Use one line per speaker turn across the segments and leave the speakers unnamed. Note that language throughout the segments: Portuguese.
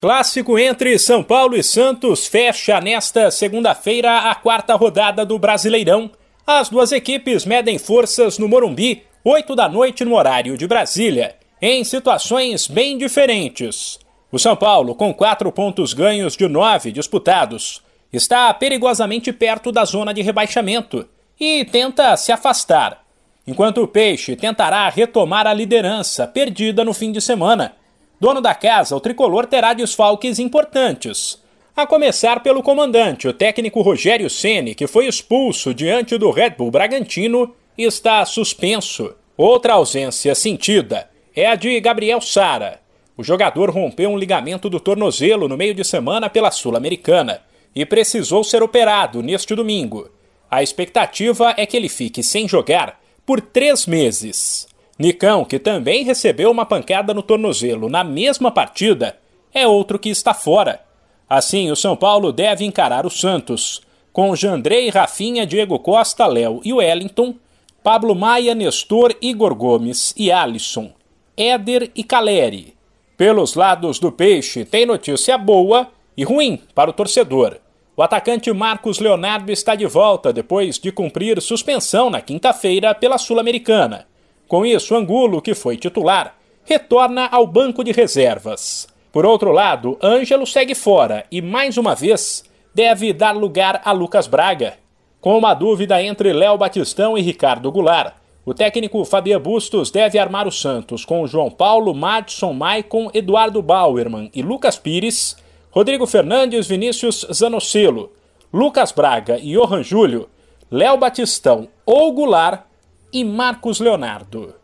Clássico entre São Paulo e Santos fecha nesta segunda-feira a quarta rodada do Brasileirão. As duas equipes medem forças no Morumbi, 8 da noite no horário de Brasília, em situações bem diferentes. O São Paulo, com quatro pontos ganhos de nove disputados, está perigosamente perto da zona de rebaixamento e tenta se afastar, enquanto o Peixe tentará retomar a liderança perdida no fim de semana Dono da casa, o tricolor terá desfalques importantes. A começar pelo comandante, o técnico Rogério Ceni, que foi expulso diante do Red Bull Bragantino e está suspenso. Outra ausência sentida é a de Gabriel Sara. O jogador rompeu um ligamento do tornozelo no meio de semana pela Sul-Americana e precisou ser operado neste domingo. A expectativa é que ele fique sem jogar por três meses. Nicão, que também recebeu uma pancada no tornozelo na mesma partida, é outro que está fora. Assim, o São Paulo deve encarar o Santos, com Jandrei, Rafinha, Diego Costa, Léo e Wellington, Pablo Maia, Nestor, Igor Gomes e Alisson, Éder e Caleri. Pelos lados do Peixe, tem notícia boa e ruim para o torcedor. O atacante Marcos Leonardo está de volta depois de cumprir suspensão na quinta-feira pela Sul-Americana. Com isso, Angulo, que foi titular, retorna ao banco de reservas. Por outro lado, Ângelo segue fora e, mais uma vez, deve dar lugar a Lucas Braga. Com uma dúvida entre Léo Batistão e Ricardo Goulart, o técnico Fabian Bustos deve armar o Santos com João Paulo, Madison, Maicon, Eduardo Bauerman e Lucas Pires, Rodrigo Fernandes, Vinícius Zanocelo, Lucas Braga e Johan Júlio, Léo Batistão ou Goulart e Marcos Leonardo.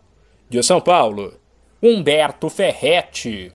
De São Paulo, Humberto Ferretti.